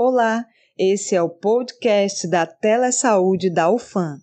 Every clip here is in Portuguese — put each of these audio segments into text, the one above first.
Olá, esse é o podcast da Telesaúde da UFAM.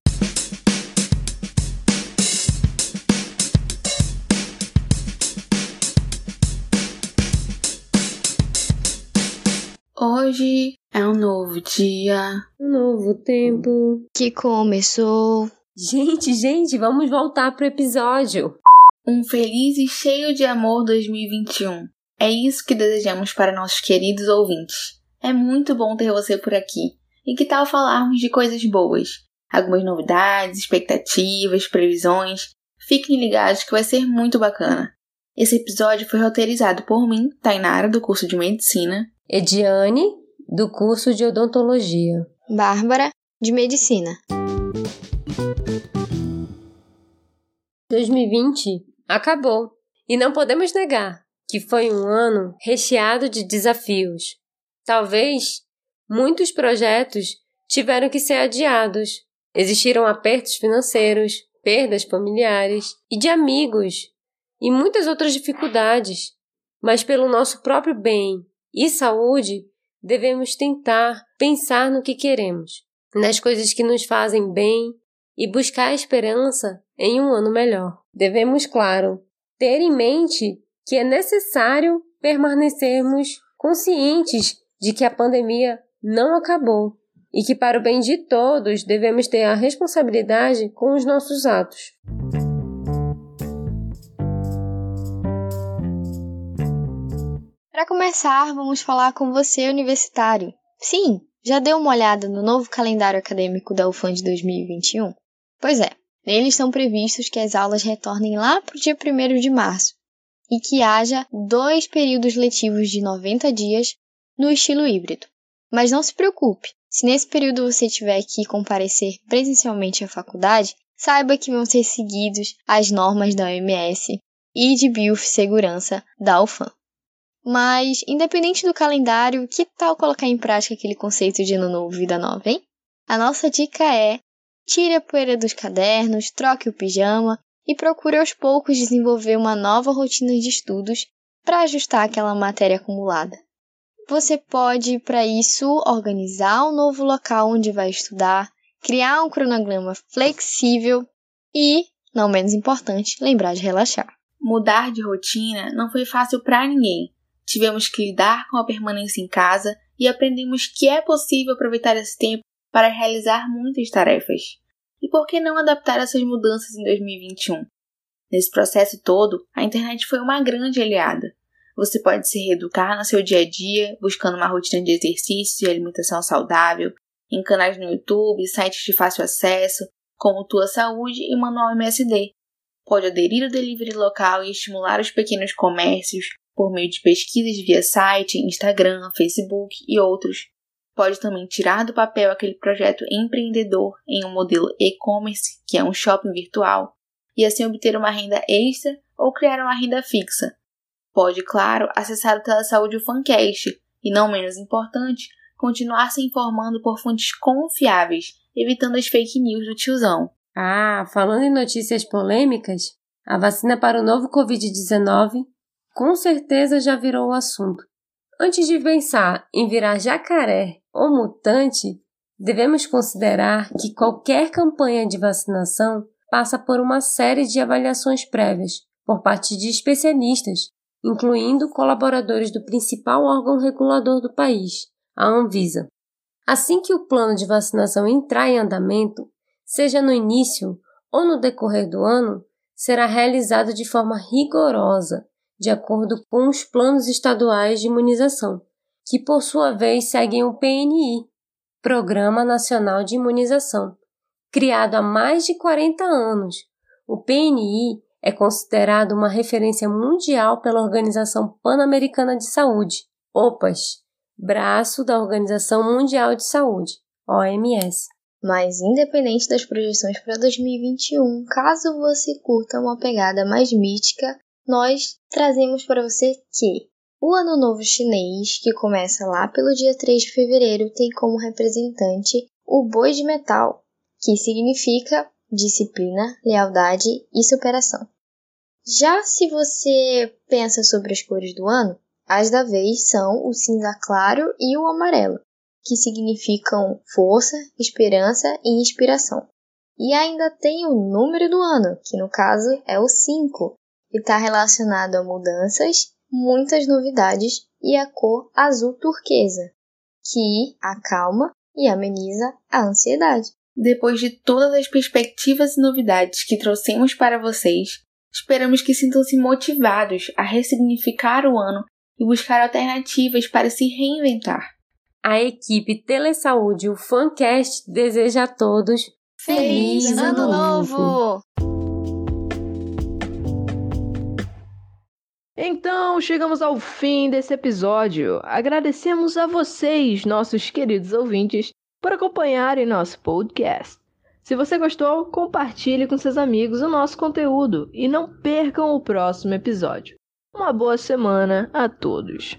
Hoje é um novo dia, um novo tempo que começou. Gente, gente, vamos voltar pro episódio. Um feliz e cheio de amor 2021. É isso que desejamos para nossos queridos ouvintes. É muito bom ter você por aqui. E que tal falarmos de coisas boas? Algumas novidades, expectativas, previsões. Fiquem ligados que vai ser muito bacana. Esse episódio foi roteirizado por mim, Tainara, do curso de Medicina. Ediane, do curso de Odontologia. Bárbara, de Medicina. 2020 acabou. E não podemos negar que foi um ano recheado de desafios. Talvez muitos projetos tiveram que ser adiados. Existiram apertos financeiros, perdas familiares e de amigos e muitas outras dificuldades. Mas pelo nosso próprio bem e saúde, devemos tentar pensar no que queremos, nas coisas que nos fazem bem e buscar a esperança em um ano melhor. Devemos, claro, ter em mente que é necessário permanecermos conscientes de que a pandemia não acabou e que, para o bem de todos, devemos ter a responsabilidade com os nossos atos. Para começar, vamos falar com você, universitário. Sim, já deu uma olhada no novo calendário acadêmico da UFAM de 2021? Pois é, nele estão previstos que as aulas retornem lá para o dia 1 de março e que haja dois períodos letivos de 90 dias no estilo híbrido. Mas não se preocupe, se nesse período você tiver que comparecer presencialmente à faculdade, saiba que vão ser seguidos as normas da OMS e de biossegurança da UFAM. Mas, independente do calendário, que tal colocar em prática aquele conceito de ano novo, vida nova, hein? A nossa dica é: tire a poeira dos cadernos, troque o pijama e procure aos poucos desenvolver uma nova rotina de estudos para ajustar aquela matéria acumulada. Você pode, para isso, organizar um novo local onde vai estudar, criar um cronograma flexível e, não menos importante, lembrar de relaxar. Mudar de rotina não foi fácil para ninguém Tivemos que lidar com a permanência em casa e aprendemos que é possível aproveitar esse tempo para realizar muitas tarefas. E por que não adaptar essas mudanças em 2021? Nesse processo todo, a internet foi uma grande aliada. Você pode se reeducar no seu dia a dia, buscando uma rotina de exercício e alimentação saudável, em canais no YouTube, sites de fácil acesso, como Tua Saúde e Manual MSD. Pode aderir ao delivery local e estimular os pequenos comércios, por meio de pesquisas via site, Instagram, Facebook e outros. Pode também tirar do papel aquele projeto empreendedor em um modelo e-commerce, que é um shopping virtual, e assim obter uma renda extra ou criar uma renda fixa. Pode, claro, acessar o Telesaúde Fancast e, não menos importante, continuar se informando por fontes confiáveis, evitando as fake news do tiozão. Ah, falando em notícias polêmicas, a vacina para o novo Covid-19 com certeza já virou o assunto. Antes de pensar em virar jacaré ou mutante, devemos considerar que qualquer campanha de vacinação passa por uma série de avaliações prévias por parte de especialistas, incluindo colaboradores do principal órgão regulador do país, a Anvisa. Assim que o plano de vacinação entrar em andamento, seja no início ou no decorrer do ano, será realizado de forma rigorosa de acordo com os planos estaduais de imunização, que por sua vez seguem o PNI, Programa Nacional de Imunização, criado há mais de 40 anos. O PNI é considerado uma referência mundial pela Organização Pan-Americana de Saúde, OPAS, braço da Organização Mundial de Saúde, OMS. Mas, independente das projeções para 2021, caso você curta uma pegada mais mítica, nós trazemos para você que o Ano Novo Chinês, que começa lá pelo dia 3 de fevereiro, tem como representante o boi de metal, que significa disciplina, lealdade e superação. Já se você pensa sobre as cores do ano, as da vez são o cinza claro e o amarelo. que significam força, esperança e inspiração. E ainda tem o número do ano, que no caso é o 5, que está relacionado a mudanças, muitas novidades e a cor azul turquesa, que acalma e ameniza a ansiedade. Depois de todas as perspectivas e novidades que trouxemos para vocês, esperamos que sintam-se motivados a ressignificar o ano e buscar alternativas para se reinventar. A equipe Telesaúde, o Fancast, deseja a todos Feliz, Feliz Ano Novo! novo. Então, chegamos ao fim desse episódio. Agradecemos a vocês, nossos queridos ouvintes, por acompanharem nosso podcast. Se você gostou, compartilhe com seus amigos o nosso conteúdo e não percam o próximo episódio. Uma boa semana a todos!